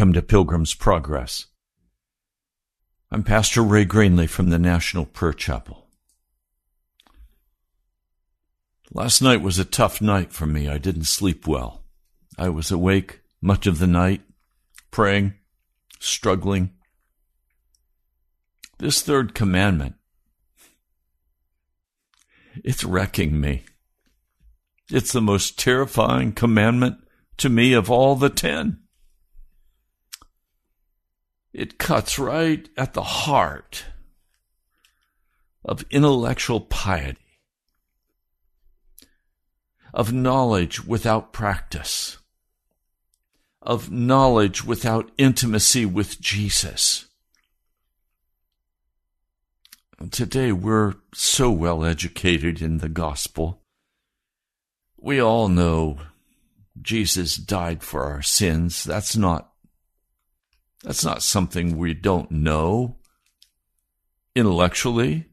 Welcome to Pilgrim's Progress. I'm Pastor Ray Greenley from the National Prayer Chapel. Last night was a tough night for me. I didn't sleep well. I was awake much of the night, praying, struggling. This third commandment, it's wrecking me. It's the most terrifying commandment to me of all the ten. It cuts right at the heart of intellectual piety, of knowledge without practice, of knowledge without intimacy with Jesus. Today we're so well educated in the gospel. We all know Jesus died for our sins. That's not that's not something we don't know intellectually.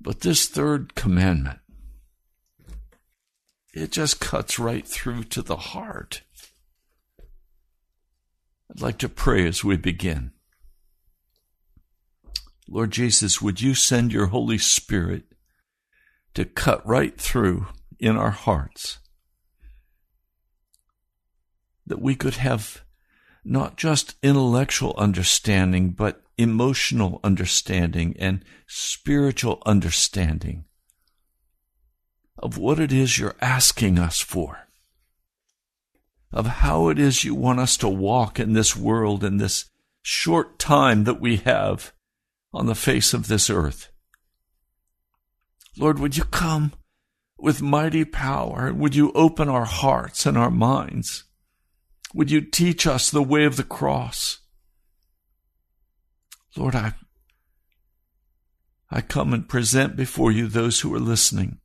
But this third commandment, it just cuts right through to the heart. I'd like to pray as we begin. Lord Jesus, would you send your Holy Spirit to cut right through in our hearts? That we could have not just intellectual understanding, but emotional understanding and spiritual understanding of what it is you're asking us for, of how it is you want us to walk in this world in this short time that we have on the face of this earth. Lord, would you come with mighty power? And would you open our hearts and our minds? Would you teach us the way of the cross? Lord, I, I come and present before you those who are listening.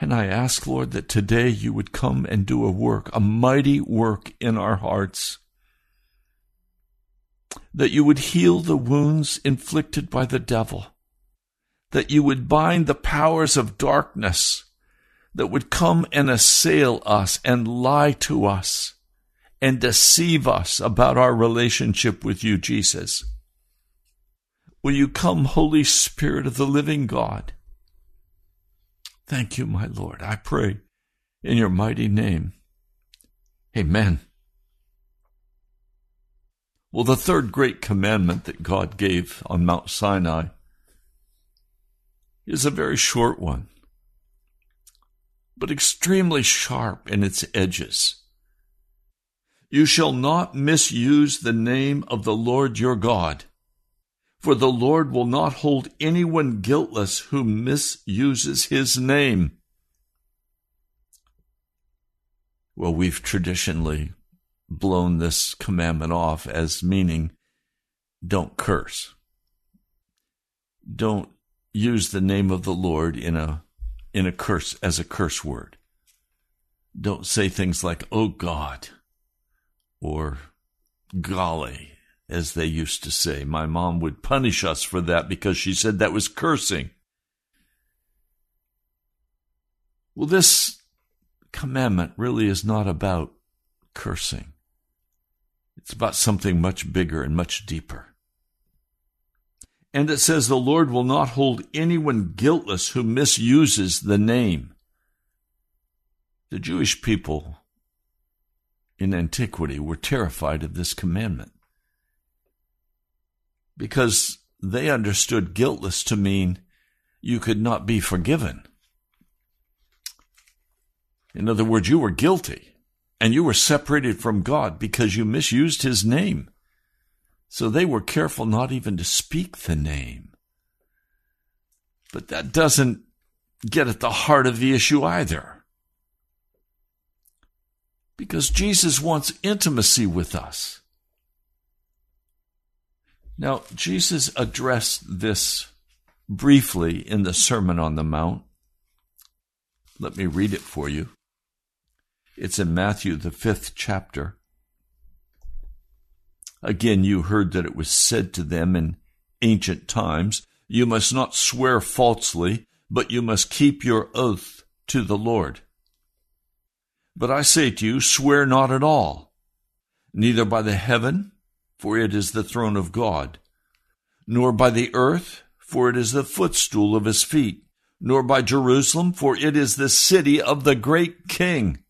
And I ask, Lord, that today you would come and do a work, a mighty work in our hearts. That you would heal the wounds inflicted by the devil. That you would bind the powers of darkness that would come and assail us and lie to us and deceive us about our relationship with you, Jesus. Will you come, Holy Spirit of the living God? Thank you, my Lord. I pray in your mighty name. Amen. Well, the third great commandment that God gave on Mount Sinai is a very short one but extremely sharp in its edges. You shall not misuse the name of the Lord your God, for the Lord will not hold anyone guiltless who misuses his name. Well, we've traditionally blown this commandment off as meaning don't curse. Don't use the name of the Lord in a in a curse as a curse word. Don't say things like, oh God, or golly, as they used to say. My mom would punish us for that because she said that was cursing. Well, this commandment really is not about cursing. It's about something much bigger and much deeper. And it says, The Lord will not hold anyone guiltless who misuses the name. The Jewish people in antiquity were terrified of this commandment because they understood guiltless to mean you could not be forgiven. In other words, you were guilty and you were separated from God because you misused his name. So they were careful not even to speak the name. But that doesn't get at the heart of the issue either. Because Jesus wants intimacy with us. Now, Jesus addressed this briefly in the Sermon on the Mount. Let me read it for you. It's in Matthew, the fifth chapter. Again, you heard that it was said to them in ancient times, You must not swear falsely, but you must keep your oath to the Lord. But I say to you, swear not at all, neither by the heaven, for it is the throne of God, nor by the earth, for it is the footstool of his feet, nor by Jerusalem, for it is the city of the great king,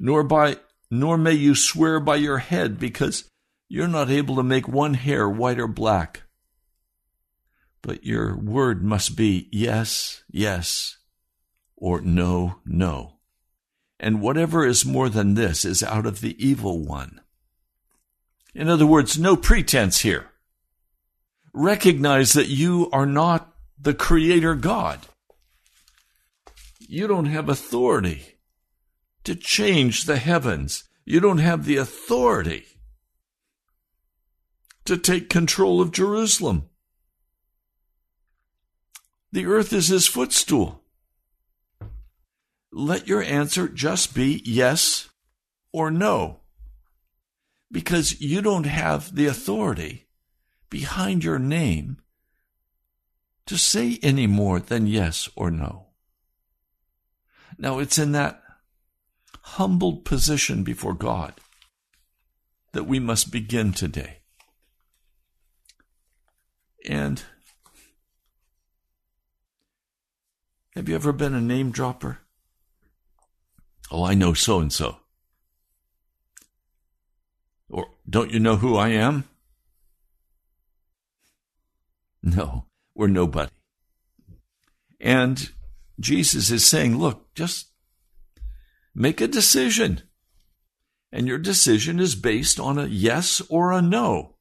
nor by nor may you swear by your head, because you're not able to make one hair white or black. But your word must be yes, yes, or no, no. And whatever is more than this is out of the evil one. In other words, no pretense here. Recognize that you are not the creator God. You don't have authority to change the heavens. You don't have the authority to take control of Jerusalem. The earth is his footstool. Let your answer just be yes or no, because you don't have the authority behind your name to say any more than yes or no. Now, it's in that humbled position before God that we must begin today. And have you ever been a name dropper? Oh, I know so and so. Or don't you know who I am? No, we're nobody. And Jesus is saying, look, just make a decision. And your decision is based on a yes or a no.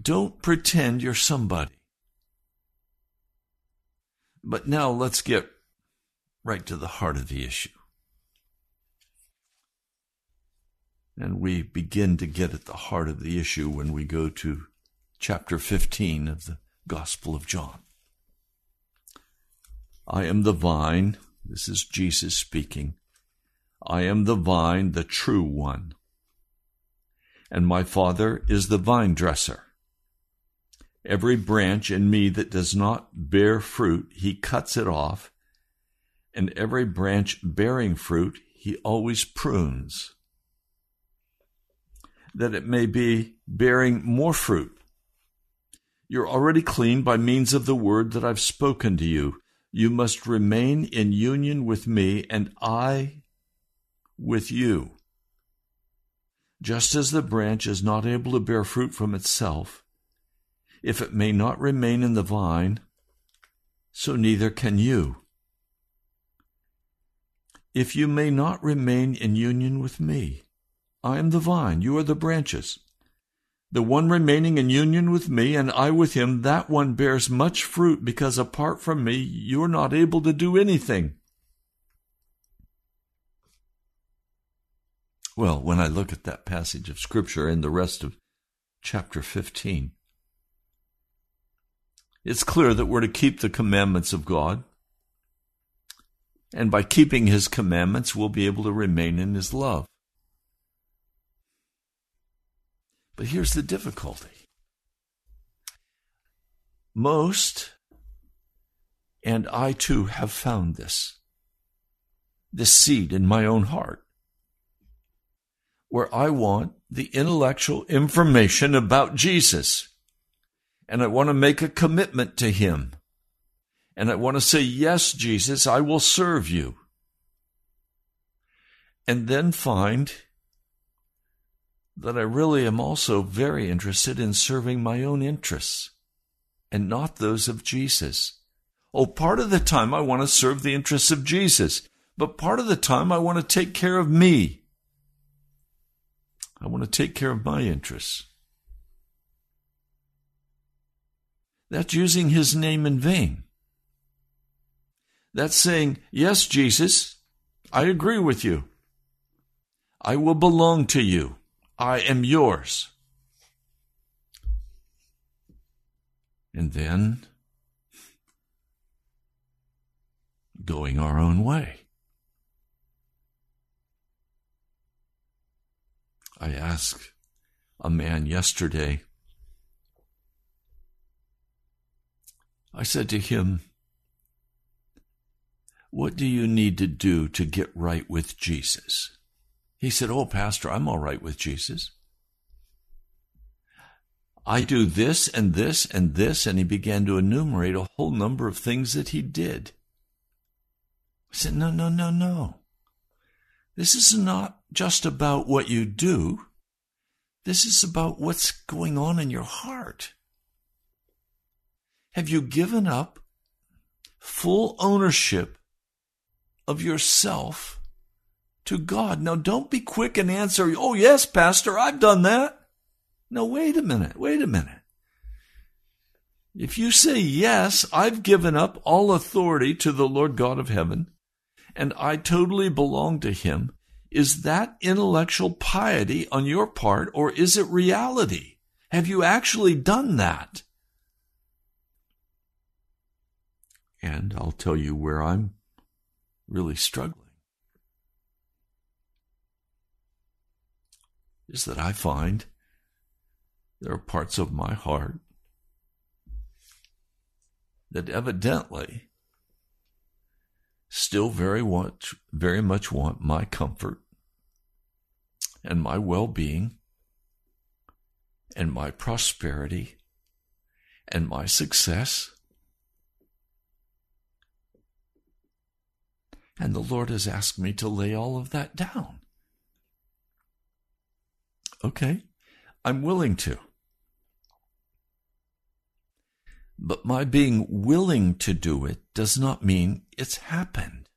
Don't pretend you're somebody. But now let's get right to the heart of the issue. And we begin to get at the heart of the issue when we go to chapter 15 of the Gospel of John. I am the vine. This is Jesus speaking. I am the vine, the true one. And my Father is the vine dresser. Every branch in me that does not bear fruit, he cuts it off. And every branch bearing fruit, he always prunes that it may be bearing more fruit. You're already clean by means of the word that I've spoken to you. You must remain in union with me, and I with you. Just as the branch is not able to bear fruit from itself, if it may not remain in the vine, so neither can you. If you may not remain in union with me, I am the vine, you are the branches. The one remaining in union with me, and I with him, that one bears much fruit, because apart from me, you are not able to do anything. Well, when I look at that passage of Scripture and the rest of chapter 15, it's clear that we're to keep the commandments of God. And by keeping his commandments, we'll be able to remain in his love. But here's the difficulty most, and I too have found this, this seed in my own heart, where I want the intellectual information about Jesus. And I want to make a commitment to Him. And I want to say, Yes, Jesus, I will serve you. And then find that I really am also very interested in serving my own interests and not those of Jesus. Oh, part of the time I want to serve the interests of Jesus, but part of the time I want to take care of me. I want to take care of my interests. That's using his name in vain. That's saying, Yes, Jesus, I agree with you. I will belong to you. I am yours. And then going our own way. I asked a man yesterday, I said to him, What do you need to do to get right with Jesus? He said, Oh, Pastor, I'm all right with Jesus. I do this and this and this, and he began to enumerate a whole number of things that he did. I said, No, no, no, no. This is not just about what you do. This is about what's going on in your heart. Have you given up full ownership of yourself to God. Now don't be quick and answer, oh yes, pastor, I've done that. No, wait a minute, wait a minute. If you say, yes, I've given up all authority to the Lord God of heaven, and I totally belong to him, is that intellectual piety on your part, or is it reality? Have you actually done that? And I'll tell you where I'm really struggling. Is that I find there are parts of my heart that evidently still very much, very much want my comfort and my well-being and my prosperity and my success. And the Lord has asked me to lay all of that down. Okay, I'm willing to. But my being willing to do it does not mean it's happened.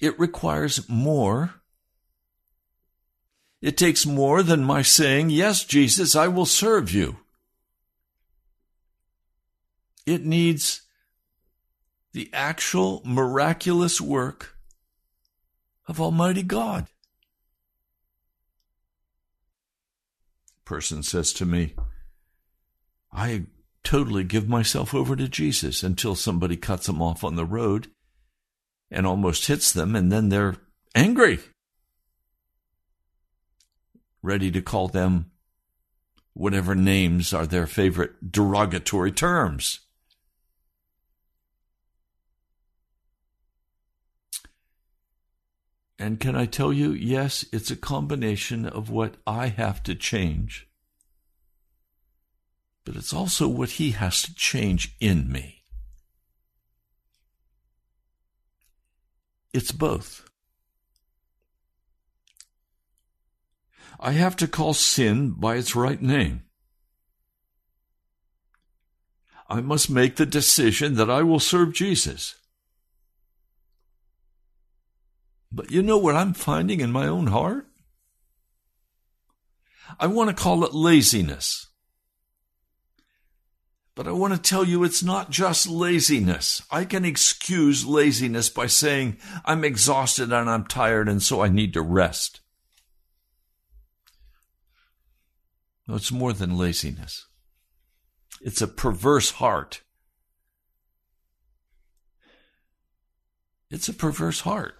It requires more. It takes more than my saying, Yes, Jesus, I will serve you. It needs the actual miraculous work of Almighty God. Person says to me, I totally give myself over to Jesus until somebody cuts them off on the road and almost hits them, and then they're angry, ready to call them whatever names are their favorite derogatory terms. And can I tell you, yes, it's a combination of what I have to change but it's also what He has to change in me. It's both. I have to call sin by its right name. I must make the decision that I will serve Jesus. But you know what I'm finding in my own heart? I want to call it laziness. But I want to tell you it's not just laziness. I can excuse laziness by saying, I'm exhausted and I'm tired and so I need to rest. No, it's more than laziness. It's a perverse heart. It's a perverse heart.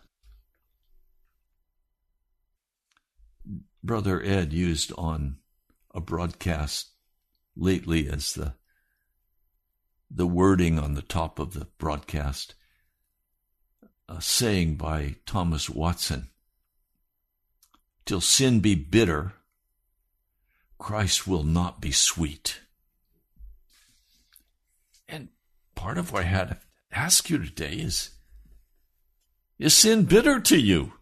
Brother Ed used on a broadcast lately as the the wording on the top of the broadcast, a saying by Thomas Watson Till sin be bitter, Christ will not be sweet. And part of what I had to ask you today is Is sin bitter to you?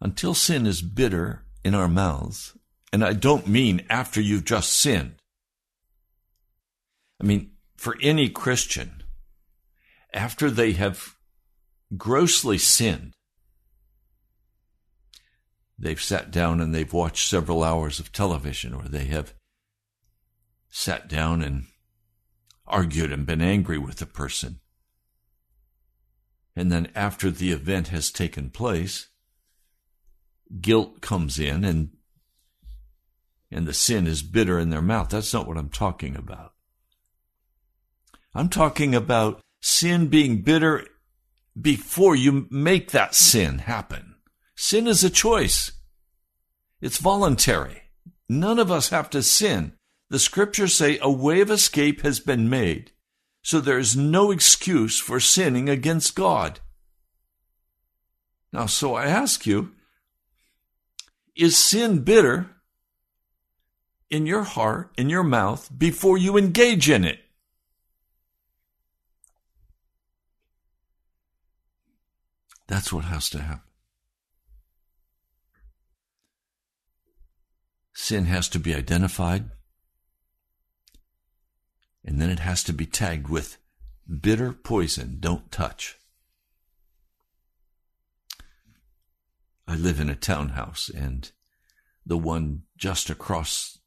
Until sin is bitter in our mouths, and I don't mean after you've just sinned. I mean, for any Christian, after they have grossly sinned, they've sat down and they've watched several hours of television, or they have sat down and argued and been angry with the person. And then after the event has taken place, guilt comes in and and the sin is bitter in their mouth. That's not what I'm talking about. I'm talking about sin being bitter before you make that sin happen. Sin is a choice. It's voluntary. None of us have to sin. The scriptures say a way of escape has been made. So there is no excuse for sinning against God. Now, so I ask you, is sin bitter in your heart, in your mouth, before you engage in it. That's what has to happen. Sin has to be identified, and then it has to be tagged with bitter poison don't touch. I live in a townhouse, and the one just across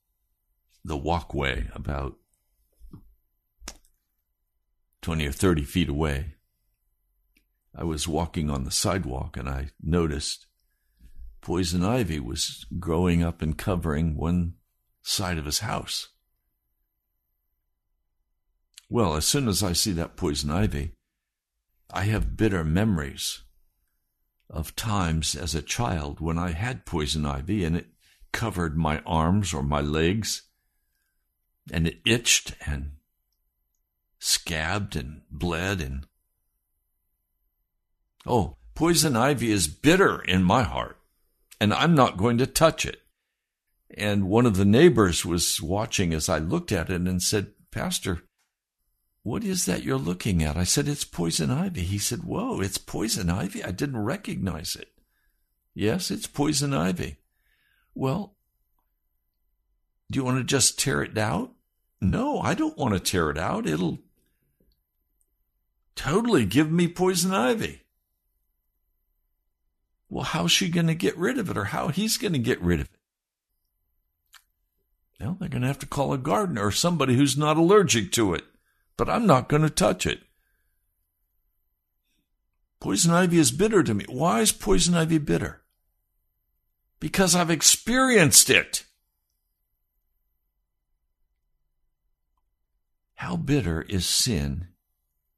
the walkway, about 20 or 30 feet away, I was walking on the sidewalk and I noticed poison ivy was growing up and covering one side of his house. Well, as soon as I see that poison ivy, I have bitter memories of times as a child when I had poison ivy and it covered my arms or my legs and it itched and scabbed and bled and oh poison ivy is bitter in my heart and i'm not going to touch it. And one of the neighbors was watching as i looked at it and said pastor what is that you're looking at i said it's poison ivy he said whoa it's poison ivy i didn't recognize it yes it's poison ivy well do you want to just tear it out no, I don't want to tear it out. It'll totally give me poison ivy. Well, how's she going to get rid of it or how he's going to get rid of it? Well, they're going to have to call a gardener or somebody who's not allergic to it. But I'm not going to touch it. Poison ivy is bitter to me. Why is poison ivy bitter? Because I've experienced it. How bitter is sin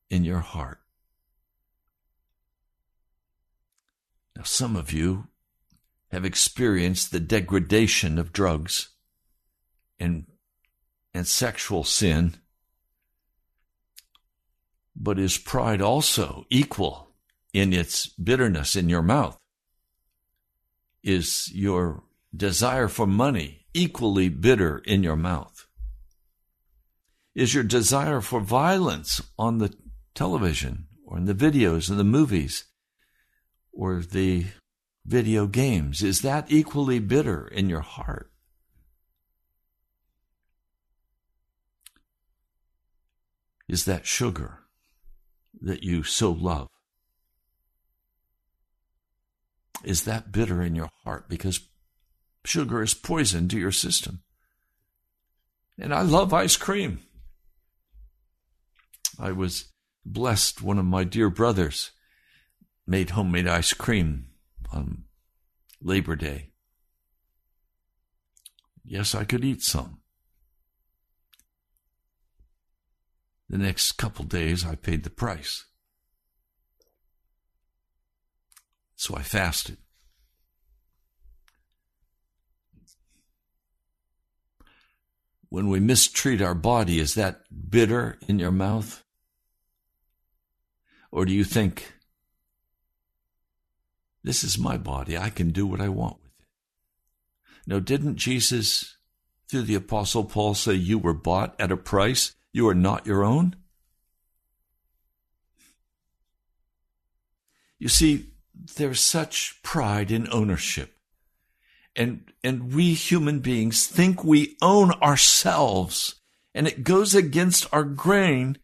in your heart? Now, some of you have experienced the degradation of drugs and, and sexual sin, but is pride also equal in its bitterness in your mouth? Is your desire for money equally bitter in your mouth? is your desire for violence on the television or in the videos and the movies or the video games? Is that equally bitter in your heart? Is that sugar that you so love? Is that bitter in your heart? Because sugar is poison to your system. And I love ice cream. I was blessed. One of my dear brothers made homemade ice cream on Labor Day. Yes, I could eat some. The next couple days, I paid the price. So I fasted. When we mistreat our body, is that bitter in your mouth? Or do you think, this is my body, I can do what I want with it? Now, didn't Jesus, through the Apostle Paul, say, You were bought at a price? You are not your own? You see, there's such pride in ownership. And, and we human beings think we own ourselves. And it goes against our grain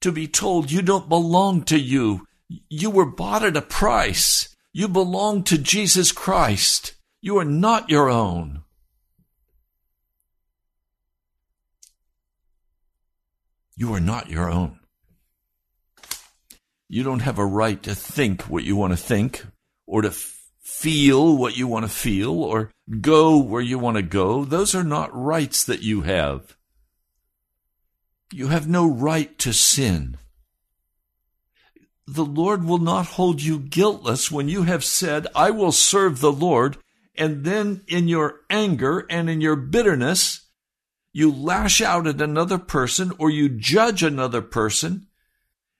to be told you don't belong to you. You were bought at a price. You belong to Jesus Christ. You are not your own. You are not your own. You don't have a right to think what you want to think or to feel what you want to feel or go where you want to go. Those are not rights that you have. You have no right to sin. The Lord will not hold you guiltless when you have said, I will serve the Lord, and then in your anger and in your bitterness, you lash out at another person or you judge another person,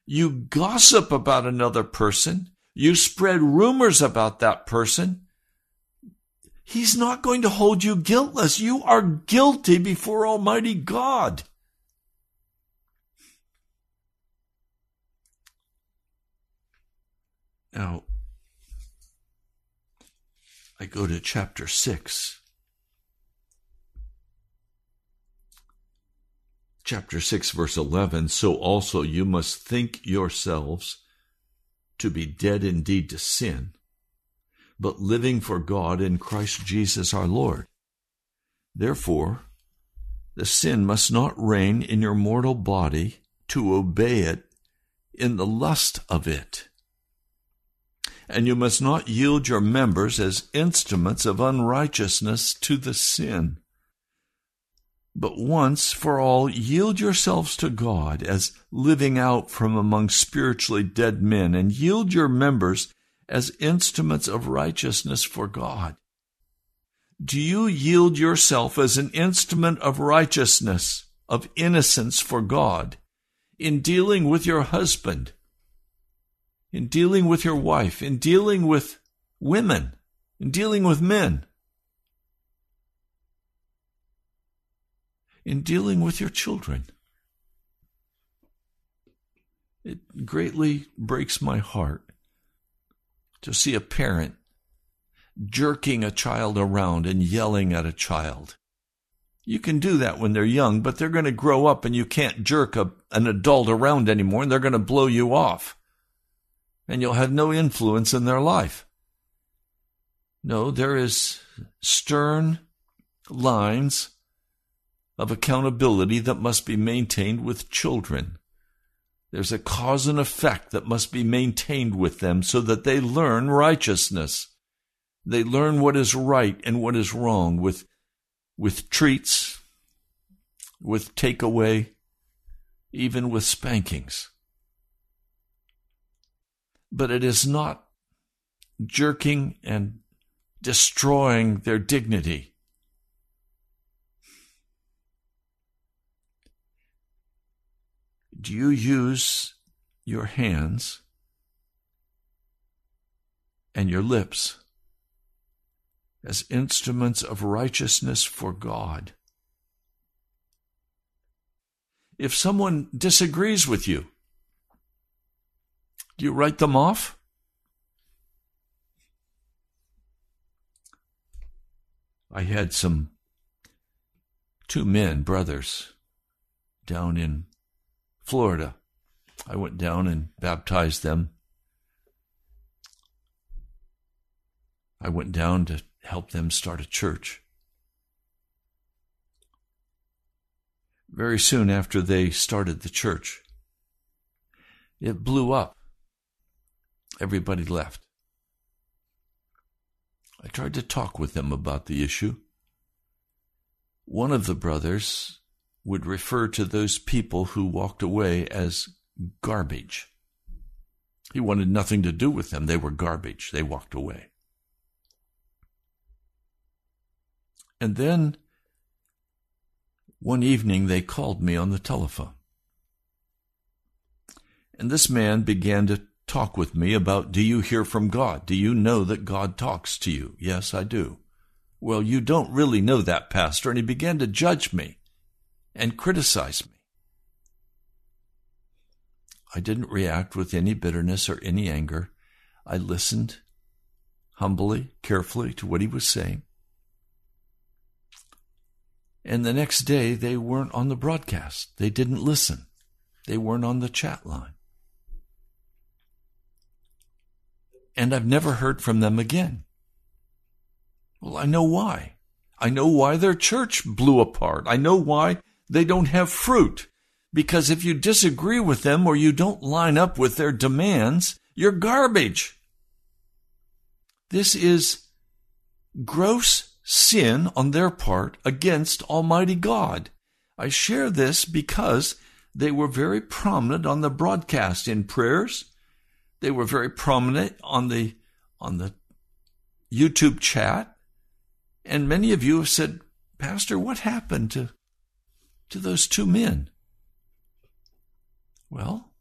you gossip about another person, you spread rumors about that person. He's not going to hold you guiltless. You are guilty before Almighty God. Now, I go to chapter 6. Chapter 6 verse 11, so also you must think yourselves to be dead indeed to sin, but living for God in Christ Jesus our Lord. Therefore, the sin must not reign in your mortal body to obey it in the lust of it. And you must not yield your members as instruments of unrighteousness to the sin. But once for all, yield yourselves to God as living out from among spiritually dead men, and yield your members as instruments of righteousness for God. Do you yield yourself as an instrument of righteousness, of innocence for God, in dealing with your husband, in dealing with your wife, in dealing with women, in dealing with men, in dealing with your children? It greatly breaks my heart to see a parent jerking a child around and yelling at a child. You can do that when they're young, but they're going to grow up and you can't jerk a, an adult around anymore and they're going to blow you off. And you'll have no influence in their life. No, there is stern lines of accountability that must be maintained with children. There's a cause and effect that must be maintained with them so that they learn righteousness. They learn what is right and what is wrong with, with treats, with takeaway, even with spankings. But it is not jerking and destroying their dignity. Do you use your hands and your lips as instruments of righteousness for God. If someone disagrees with you, do you write them off? I had some two men, brothers, down in Florida. I went down and baptized them. I went down to help them start a church. Very soon after they started the church, it blew up. Everybody left. I tried to talk with them about the issue. One of the brothers would refer to those people who walked away as garbage. He wanted nothing to do with them. They were garbage. They walked away. And then one evening they called me on the telephone. And this man began to talk with me about do you hear from God? Do you know that God talks to you? Yes, I do. Well, you don't really know that, Pastor. And he began to judge me and criticize me. I didn't react with any bitterness or any anger. I listened humbly, carefully to what he was saying. And the next day, they weren't on the broadcast. They didn't listen. They weren't on the chat line. And I've never heard from them again. Well, I know why. I know why their church blew apart. I know why they don't have fruit. Because if you disagree with them or you don't line up with their demands, you're garbage. This is gross sin on their part against Almighty God. I share this because they were very prominent on the broadcast in prayers. They were very prominent on the on the YouTube chat. And many of you have said, Pastor, what happened to, to those two men? Well,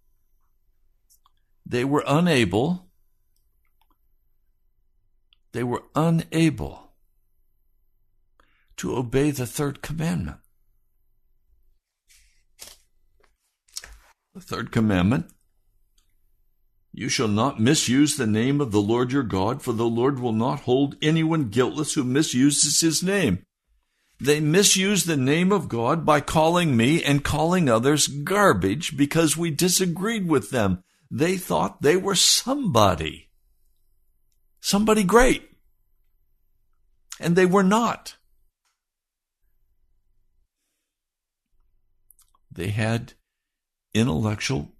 they were unable, they were unable to obey the third commandment. The third commandment You shall not misuse the name of the Lord your God, for the Lord will not hold anyone guiltless who misuses his name. They misuse the name of God by calling me and calling others garbage because we disagreed with them. They thought they were somebody. Somebody great. And they were not. They had intellectual,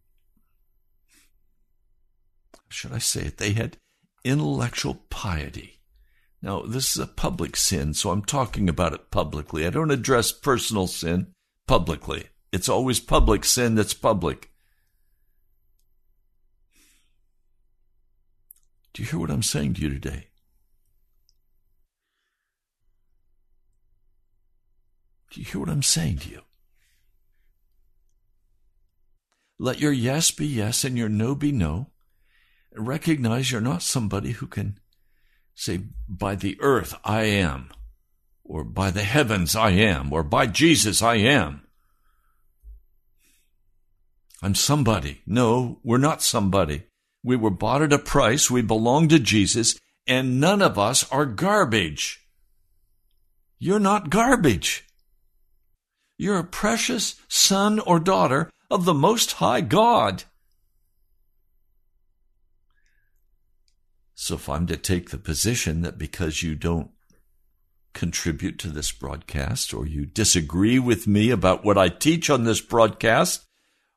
should I say it? They had intellectual piety. Now, this is a public sin, so I'm talking about it publicly. I don't address personal sin publicly. It's always public sin that's public. Do you hear what I'm saying to you today? Do you hear what I'm saying to you? Let your yes be yes and your no be no. Recognize you're not somebody who can say, by the earth I am, or by the heavens I am, or by Jesus I am. I'm somebody. No, we're not somebody. We were bought at a price. We belong to Jesus, and none of us are garbage. You're not garbage. You're a precious son or daughter of the Most High God. So if I'm to take the position that because you don't contribute to this broadcast or you disagree with me about what I teach on this broadcast,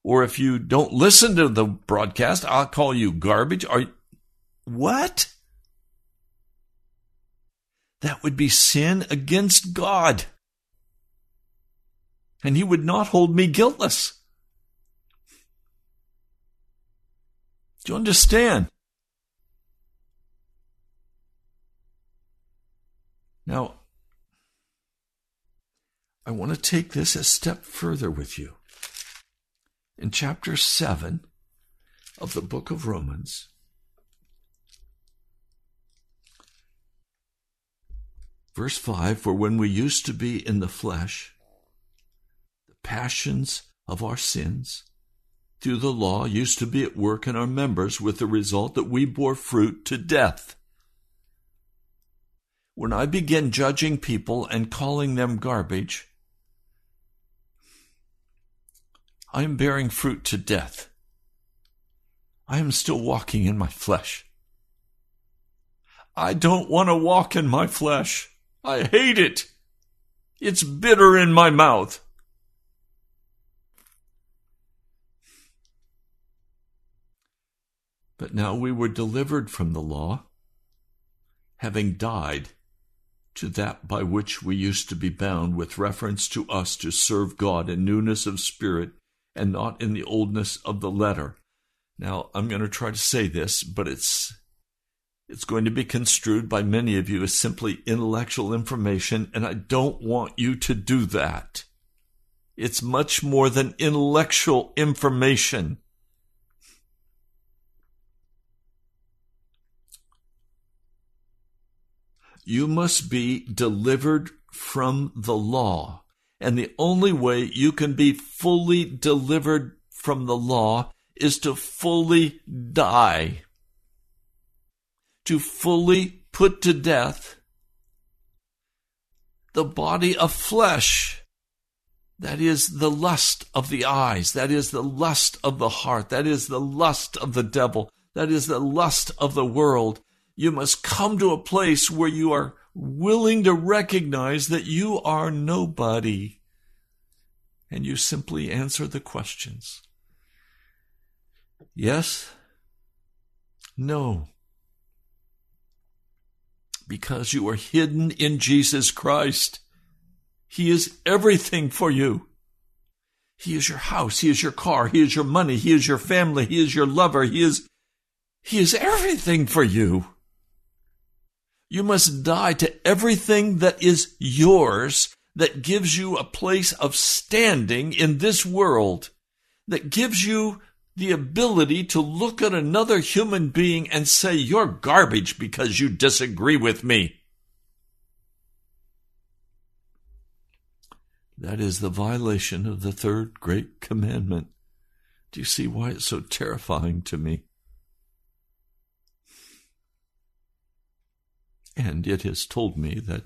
or if you don't listen to the broadcast, I'll call you garbage. Are what? That would be sin against God. And he would not hold me guiltless. Do you understand? Now, I want to take this a step further with you. In chapter 7 of the book of Romans, verse 5 For when we used to be in the flesh, the passions of our sins, through the law used to be at work in our members with the result that we bore fruit to death. When I begin judging people and calling them garbage, I am bearing fruit to death. I am still walking in my flesh. I don't want to walk in my flesh. I hate it. It's bitter in my mouth. But now we were delivered from the law, having died to that by which we used to be bound with reference to us to serve God in newness of spirit and not in the oldness of the letter. Now, I'm going to try to say this, but it's it's going to be construed by many of you as simply intellectual information, and I don't want you to do that. It's much more than intellectual information. You must be delivered from the law. And the only way you can be fully delivered from the law is to fully die, to fully put to death the body of flesh. That is the lust of the eyes. That is the lust of the heart. That is the lust of the devil. That is the lust of the world. You must come to a place where you are willing to recognize that you are nobody. And you simply answer the questions. Yes? No. Because you are hidden in Jesus Christ. He is everything for you. He is your house. He is your car. He is your money. He is your family. He is your lover. He is, he is everything for you. You must die to everything that is yours that gives you a place of standing in this world, that gives you the ability to look at another human being and say, You're garbage because you disagree with me. That is the violation of the third great commandment. Do you see why it's so terrifying to me? And it has told me that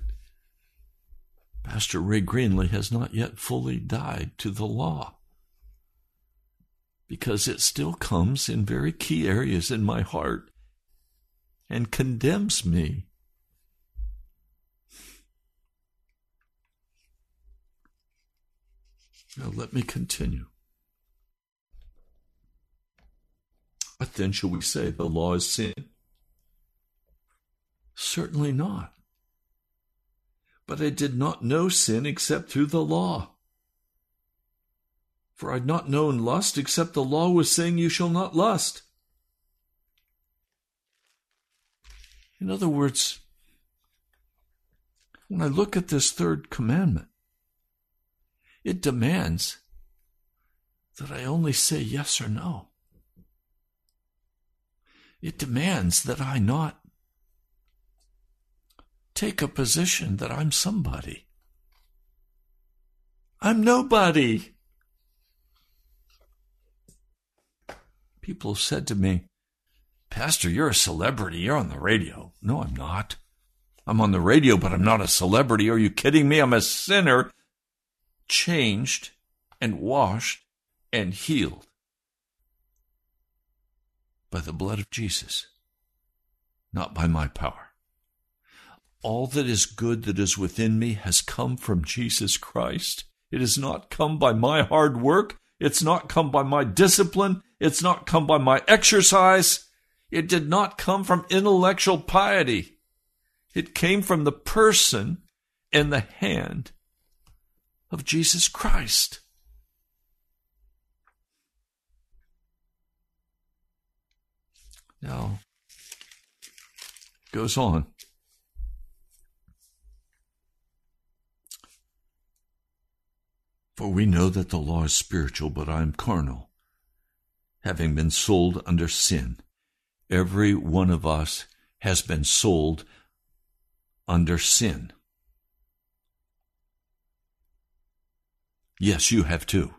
Pastor Ray Greenley has not yet fully died to the law because it still comes in very key areas in my heart and condemns me. Now, let me continue. What then shall we say? The law is sin? Certainly not. But I did not know sin except through the law. For I had not known lust except the law was saying, You shall not lust. In other words, when I look at this third commandment, it demands that I only say yes or no. It demands that I not take a position that I'm somebody. I'm nobody. People have said to me, Pastor, you're a celebrity. You're on the radio. No, I'm not. I'm on the radio, but I'm not a celebrity. Are you kidding me? I'm a sinner, changed and washed and healed by the blood of Jesus, not by my power. All that is good that is within me has come from Jesus Christ. It has not come by my hard work. It's not come by my discipline. It's not come by my exercise. It did not come from intellectual piety. It came from the person and the hand of Jesus Christ. Now, goes on. For we know that the law is spiritual, but I am carnal, having been sold under sin. Every one of us has been sold under sin. Yes, you have too.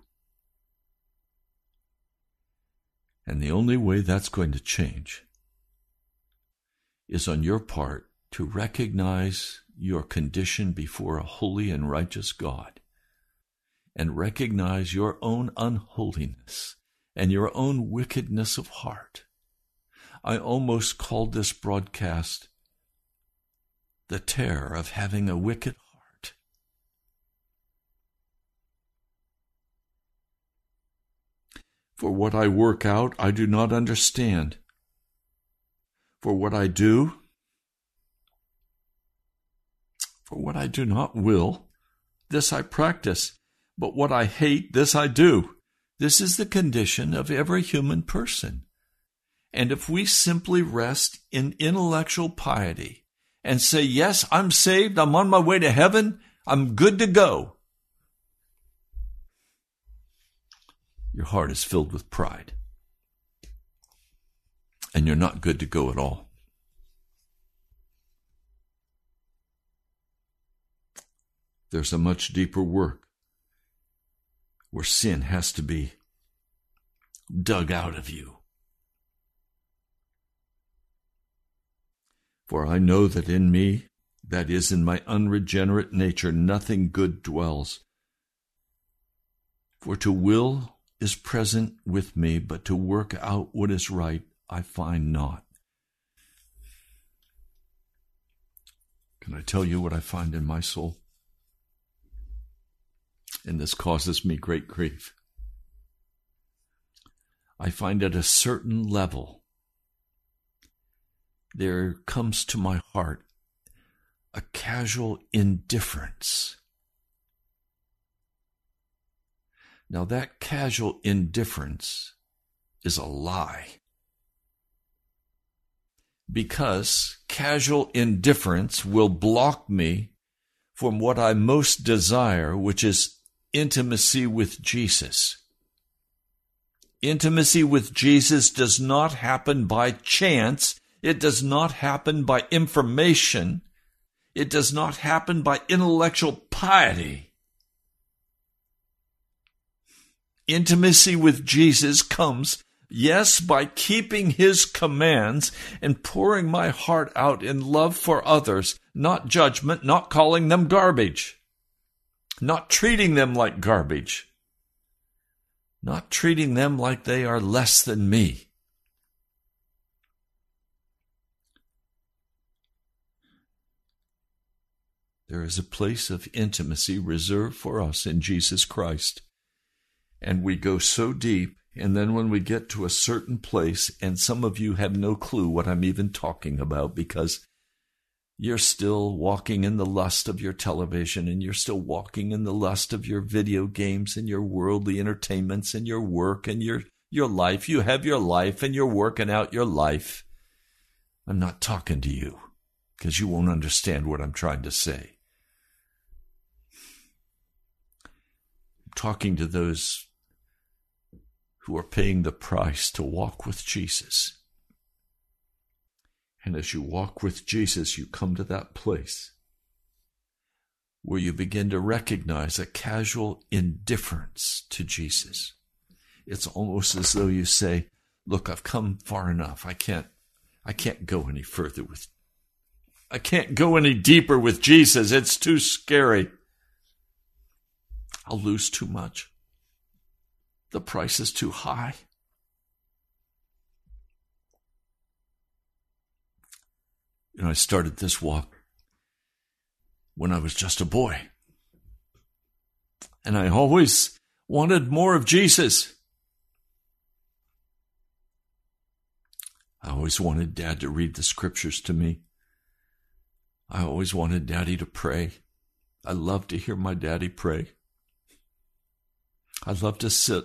And the only way that's going to change is on your part to recognize your condition before a holy and righteous God and recognize your own unholiness and your own wickedness of heart. I almost called this broadcast the terror of having a wicked heart. For what I work out, I do not understand. For what I do, for what I do not will, this I practice. But what I hate, this I do. This is the condition of every human person. And if we simply rest in intellectual piety and say, Yes, I'm saved, I'm on my way to heaven, I'm good to go, your heart is filled with pride. And you're not good to go at all. There's a much deeper work where sin has to be dug out of you. For I know that in me, that is, in my unregenerate nature, nothing good dwells. For to will is present with me, but to work out what is right I find not. Can I tell you what I find in my soul? And this causes me great grief. I find at a certain level there comes to my heart a casual indifference. Now, that casual indifference is a lie. Because casual indifference will block me from what I most desire, which is intimacy with Jesus. Intimacy with Jesus does not happen by chance. It does not happen by information. It does not happen by intellectual piety. Intimacy with Jesus comes, yes, by keeping his commands and pouring my heart out in love for others, not judgment, not calling them garbage. Not treating them like garbage, not treating them like they are less than me. There is a place of intimacy reserved for us in Jesus Christ. And we go so deep, and then when we get to a certain place, and some of you have no clue what I'm even talking about because you're still walking in the lust of your television and you're still walking in the lust of your video games and your worldly entertainments and your work and your your life. You have your life and you're working out your life. I'm not talking to you because you won't understand what i'm trying to say. I'm talking to those who are paying the price to walk with jesus and as you walk with Jesus, you come to that place where you begin to recognize a casual indifference to Jesus. It's almost as though you say, look, I've come far enough. I can't, I can't go any further with, I can't go any deeper with Jesus. It's too scary. I'll lose too much. The price is too high. You know, I started this walk when I was just a boy. And I always wanted more of Jesus. I always wanted Dad to read the scriptures to me. I always wanted Daddy to pray. I loved to hear my daddy pray. I loved to sit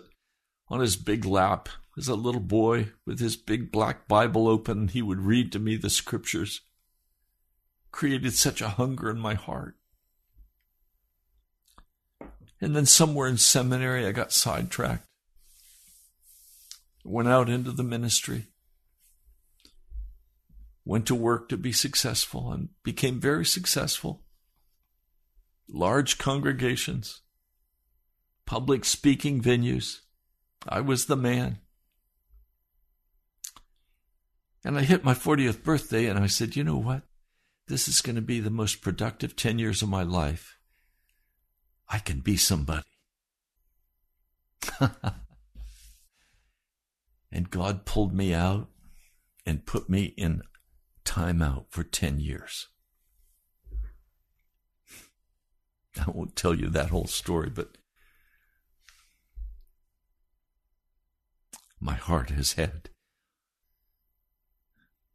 on his big lap as a little boy with his big black Bible open. He would read to me the scriptures created such a hunger in my heart. And then somewhere in seminary, I got sidetracked. Went out into the ministry. Went to work to be successful and became very successful. Large congregations, public speaking venues. I was the man. And I hit my 40th birthday and I said, you know what? This is going to be the most productive 10 years of my life. I can be somebody. and God pulled me out and put me in timeout for 10 years. I won't tell you that whole story, but my heart has had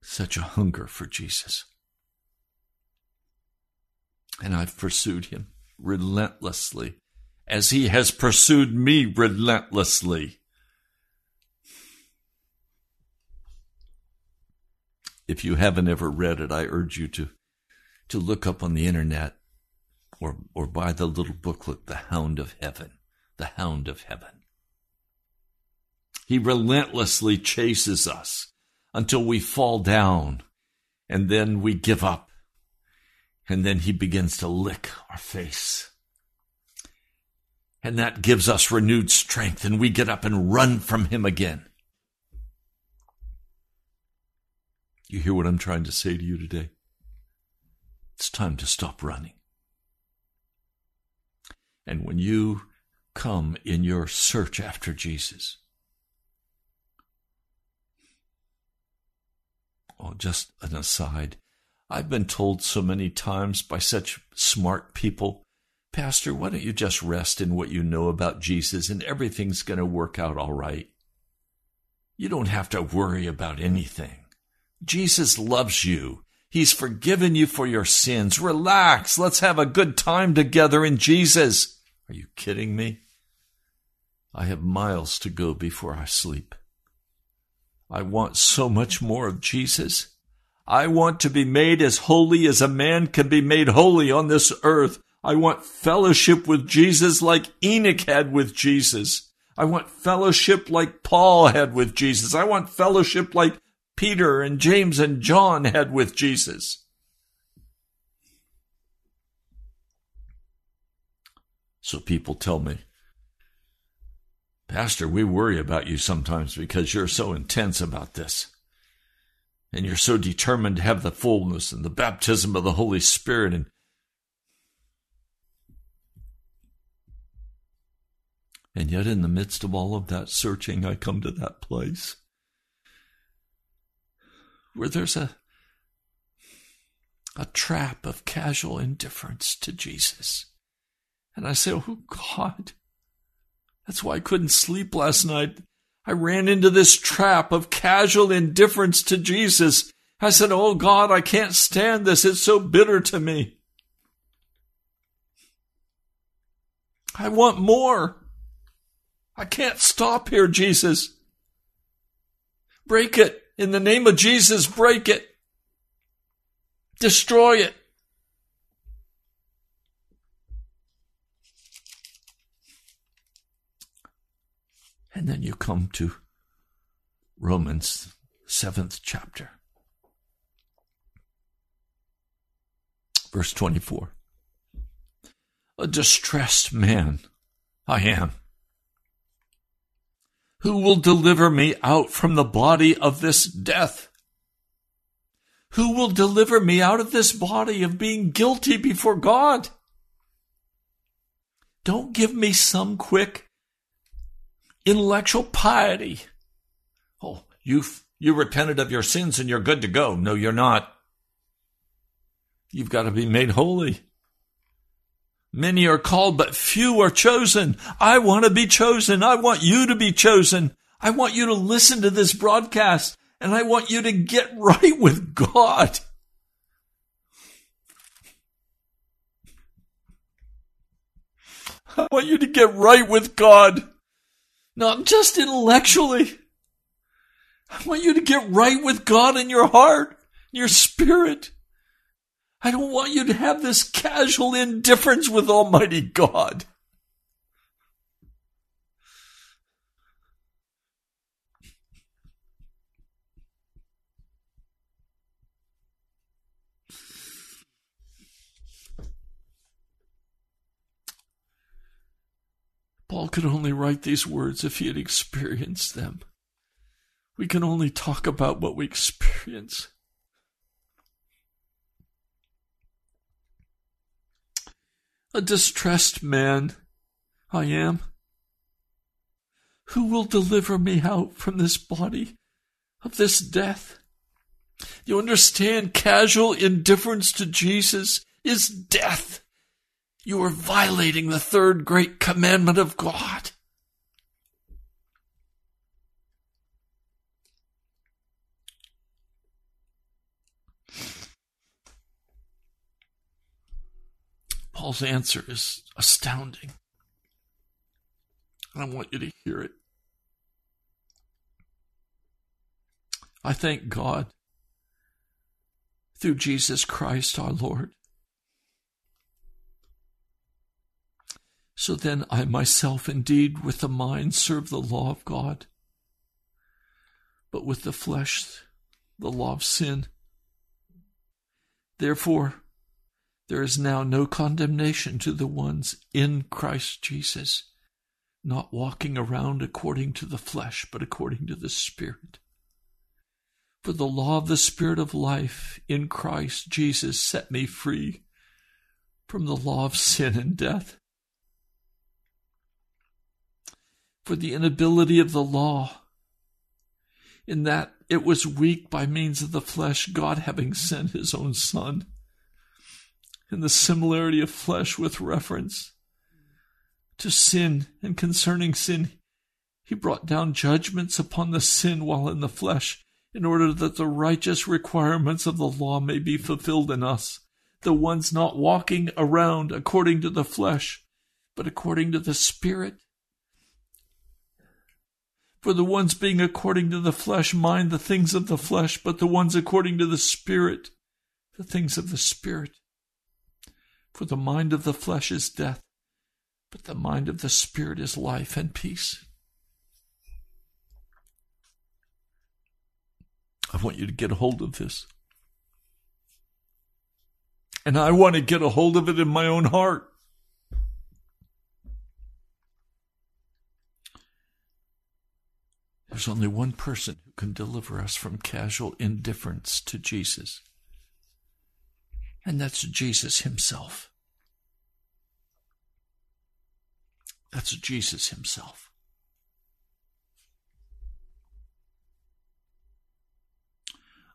such a hunger for Jesus. And I've pursued him relentlessly as he has pursued me relentlessly. If you haven't ever read it, I urge you to, to look up on the internet or, or buy the little booklet, The Hound of Heaven. The Hound of Heaven. He relentlessly chases us until we fall down and then we give up and then he begins to lick our face. And that gives us renewed strength, and we get up and run from him again. You hear what I'm trying to say to you today? It's time to stop running. And when you come in your search after Jesus, oh, just an aside, I've been told so many times by such smart people, Pastor, why don't you just rest in what you know about Jesus and everything's going to work out all right? You don't have to worry about anything. Jesus loves you. He's forgiven you for your sins. Relax. Let's have a good time together in Jesus. Are you kidding me? I have miles to go before I sleep. I want so much more of Jesus. I want to be made as holy as a man can be made holy on this earth. I want fellowship with Jesus like Enoch had with Jesus. I want fellowship like Paul had with Jesus. I want fellowship like Peter and James and John had with Jesus. So people tell me, Pastor, we worry about you sometimes because you're so intense about this and you're so determined to have the fullness and the baptism of the Holy Spirit and And yet, in the midst of all of that searching, I come to that place where there's a, a trap of casual indifference to Jesus. And I say, Oh God, that's why I couldn't sleep last night. I ran into this trap of casual indifference to Jesus. I said, Oh God, I can't stand this. It's so bitter to me. I want more. I can't stop here, Jesus. Break it. In the name of Jesus, break it. Destroy it. And then you come to Romans 7th chapter. Verse 24. A distressed man I am. Who will deliver me out from the body of this death? Who will deliver me out of this body of being guilty before God? Don't give me some quick intellectual piety. Oh, you've, you repented of your sins and you're good to go. No, you're not. You've got to be made holy. Many are called, but few are chosen. I want to be chosen. I want you to be chosen. I want you to listen to this broadcast and I want you to get right with God. I want you to get right with God, not just intellectually. I want you to get right with God in your heart, in your spirit. I don't want you to have this casual indifference with Almighty God. Paul could only write these words if he had experienced them. We can only talk about what we experience. A distressed man I am. Who will deliver me out from this body of this death? You understand, casual indifference to Jesus is death. You are violating the third great commandment of God. Paul's answer is astounding. And I want you to hear it. I thank God through Jesus Christ our Lord. So then I myself indeed with the mind serve the law of God, but with the flesh the law of sin. Therefore, there is now no condemnation to the ones in Christ Jesus, not walking around according to the flesh, but according to the Spirit. For the law of the Spirit of life in Christ Jesus set me free from the law of sin and death. For the inability of the law, in that it was weak by means of the flesh, God having sent his own Son and the similarity of flesh with reference to sin and concerning sin. He brought down judgments upon the sin while in the flesh, in order that the righteous requirements of the law may be fulfilled in us, the ones not walking around according to the flesh, but according to the Spirit. For the ones being according to the flesh mind the things of the flesh, but the ones according to the Spirit, the things of the Spirit. For the mind of the flesh is death, but the mind of the Spirit is life and peace. I want you to get a hold of this. And I want to get a hold of it in my own heart. There's only one person who can deliver us from casual indifference to Jesus and that's Jesus himself. That's Jesus himself.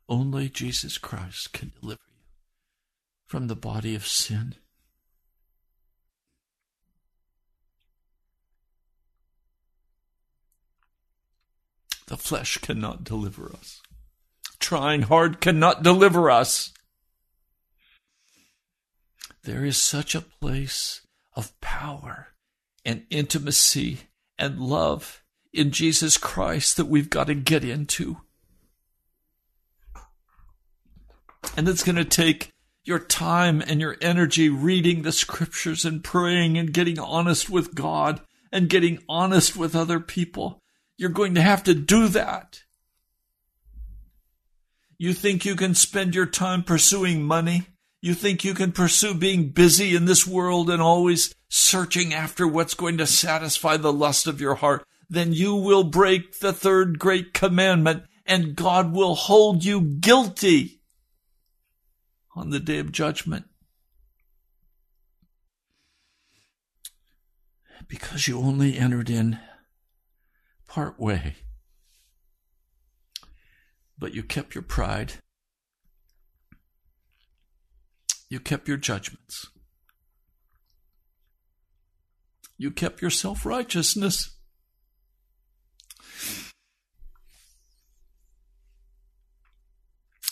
Only Jesus Christ can deliver you from the body of sin. The flesh cannot deliver us. Trying hard cannot deliver us. There is such a place of power and intimacy and love in Jesus Christ that we've got to get into. And it's going to take your time and your energy reading the scriptures and praying and getting honest with God and getting honest with other people. You're going to have to do that. You think you can spend your time pursuing money? You think you can pursue being busy in this world and always searching after what's going to satisfy the lust of your heart? Then you will break the third great commandment and God will hold you guilty on the day of judgment. Because you only entered in part way, but you kept your pride, you kept your judgments, you kept your self righteousness.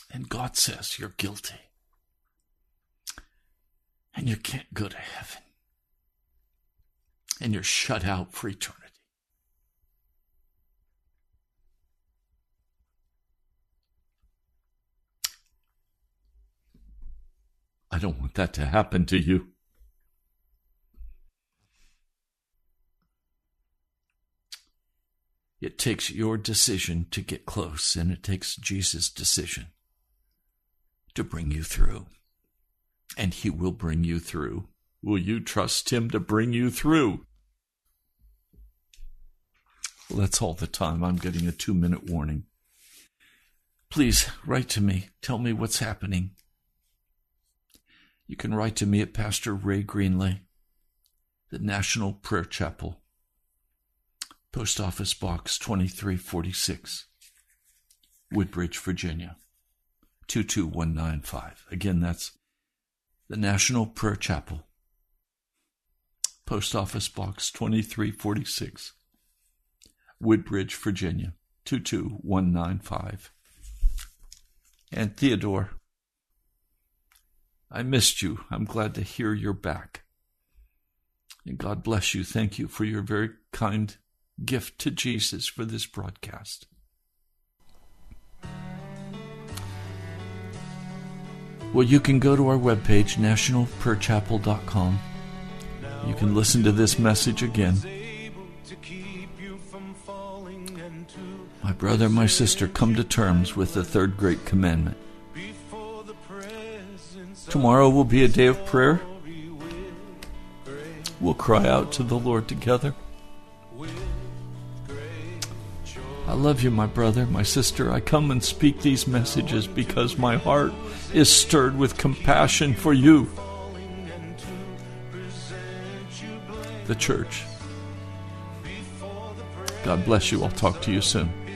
And God says you're guilty and you can't go to heaven. And you're shut out for eternity. I don't want that to happen to you. It takes your decision to get close, and it takes Jesus' decision to bring you through and he will bring you through. Will you trust him to bring you through? Well, that's all the time. I'm getting a two minute warning. Please write to me. Tell me what's happening. You can write to me at Pastor Ray Greenley, the National Prayer Chapel, Post Office Box 2346, Woodbridge, Virginia 22195. Again, that's the National Prayer Chapel, Post Office Box 2346, Woodbridge, Virginia 22195. And Theodore, I missed you. I'm glad to hear you're back. And God bless you. Thank you for your very kind gift to Jesus for this broadcast. Well, you can go to our webpage, nationalprayerchapel.com. You can listen to this message again. My brother, my sister, come to terms with the third great commandment. Tomorrow will be a day of prayer. We'll cry out to the Lord together. I love you, my brother, my sister. I come and speak these messages because my heart is stirred with compassion for you, the church. God bless you. I'll talk to you soon.